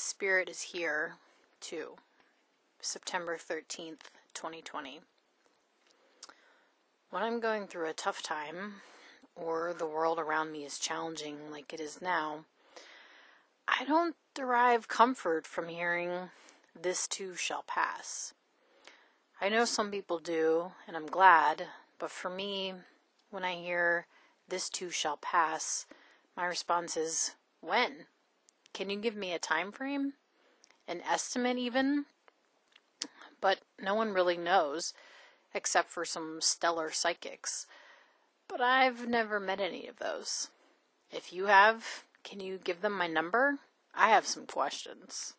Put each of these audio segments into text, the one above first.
Spirit is here, too. September 13th, 2020. When I'm going through a tough time, or the world around me is challenging like it is now, I don't derive comfort from hearing, This too shall pass. I know some people do, and I'm glad, but for me, when I hear, This too shall pass, my response is, When? Can you give me a time frame? An estimate, even? But no one really knows, except for some stellar psychics. But I've never met any of those. If you have, can you give them my number? I have some questions.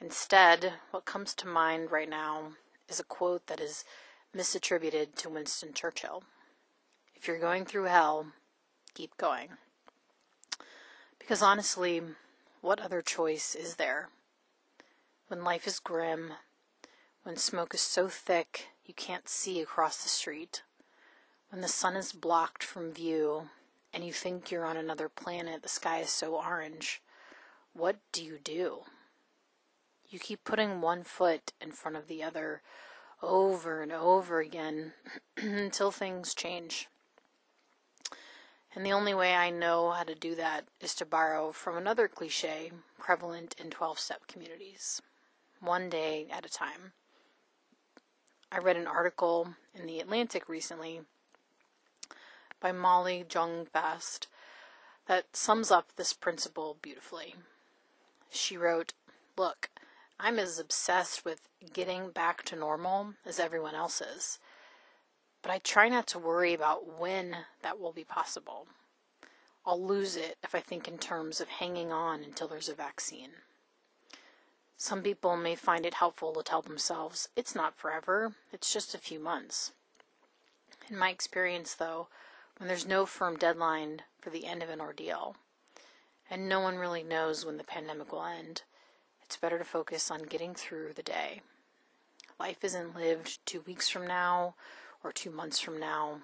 Instead, what comes to mind right now is a quote that is misattributed to Winston Churchill. If you're going through hell, keep going. Because honestly, what other choice is there? When life is grim, when smoke is so thick you can't see across the street, when the sun is blocked from view and you think you're on another planet, the sky is so orange, what do you do? You keep putting one foot in front of the other over and over again until things change. And the only way I know how to do that is to borrow from another cliche prevalent in 12 step communities one day at a time. I read an article in The Atlantic recently by Molly Jong-Fast that sums up this principle beautifully. She wrote, Look, I'm as obsessed with getting back to normal as everyone else is but I try not to worry about when that will be possible. I'll lose it if I think in terms of hanging on until there's a vaccine. Some people may find it helpful to tell themselves it's not forever, it's just a few months. In my experience, though, when there's no firm deadline for the end of an ordeal, and no one really knows when the pandemic will end, it's better to focus on getting through the day. Life isn't lived two weeks from now or two months from now.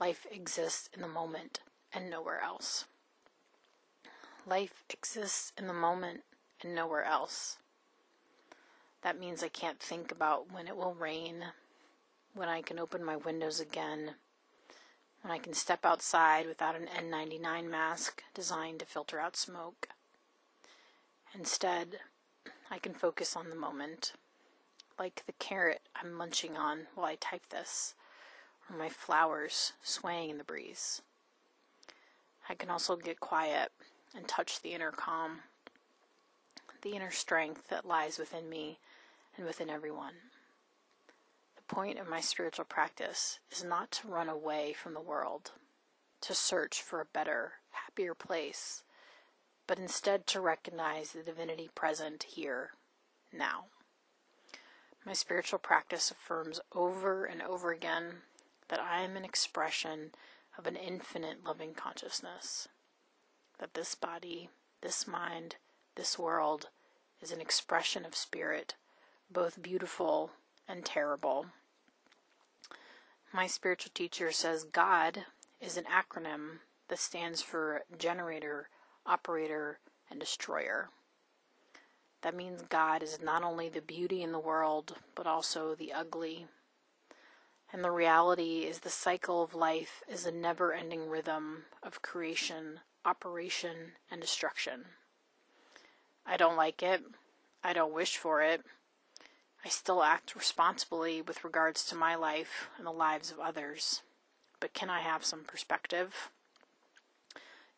Life exists in the moment and nowhere else. Life exists in the moment and nowhere else. That means I can't think about when it will rain, when I can open my windows again, when I can step outside without an N99 mask designed to filter out smoke. Instead, I can focus on the moment like the carrot I'm munching on while I type this, or my flowers swaying in the breeze. I can also get quiet and touch the inner calm, the inner strength that lies within me and within everyone. The point of my spiritual practice is not to run away from the world, to search for a better, happier place, but instead to recognize the divinity present here, now. My spiritual practice affirms over and over again that I am an expression of an infinite loving consciousness. That this body, this mind, this world is an expression of spirit, both beautiful and terrible. My spiritual teacher says God is an acronym that stands for generator, operator, and destroyer. That means God is not only the beauty in the world, but also the ugly. And the reality is the cycle of life is a never ending rhythm of creation, operation, and destruction. I don't like it. I don't wish for it. I still act responsibly with regards to my life and the lives of others. But can I have some perspective?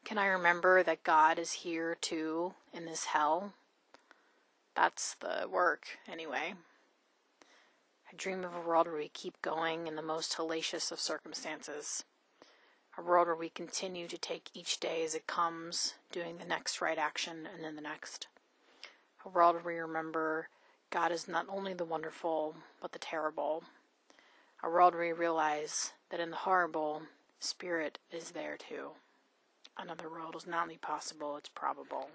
Can I remember that God is here too in this hell? That's the work, anyway. I dream of a world where we keep going in the most hellacious of circumstances. A world where we continue to take each day as it comes, doing the next right action and then the next. A world where we remember God is not only the wonderful, but the terrible. A world where we realize that in the horrible, Spirit is there too. Another world is not only possible, it's probable.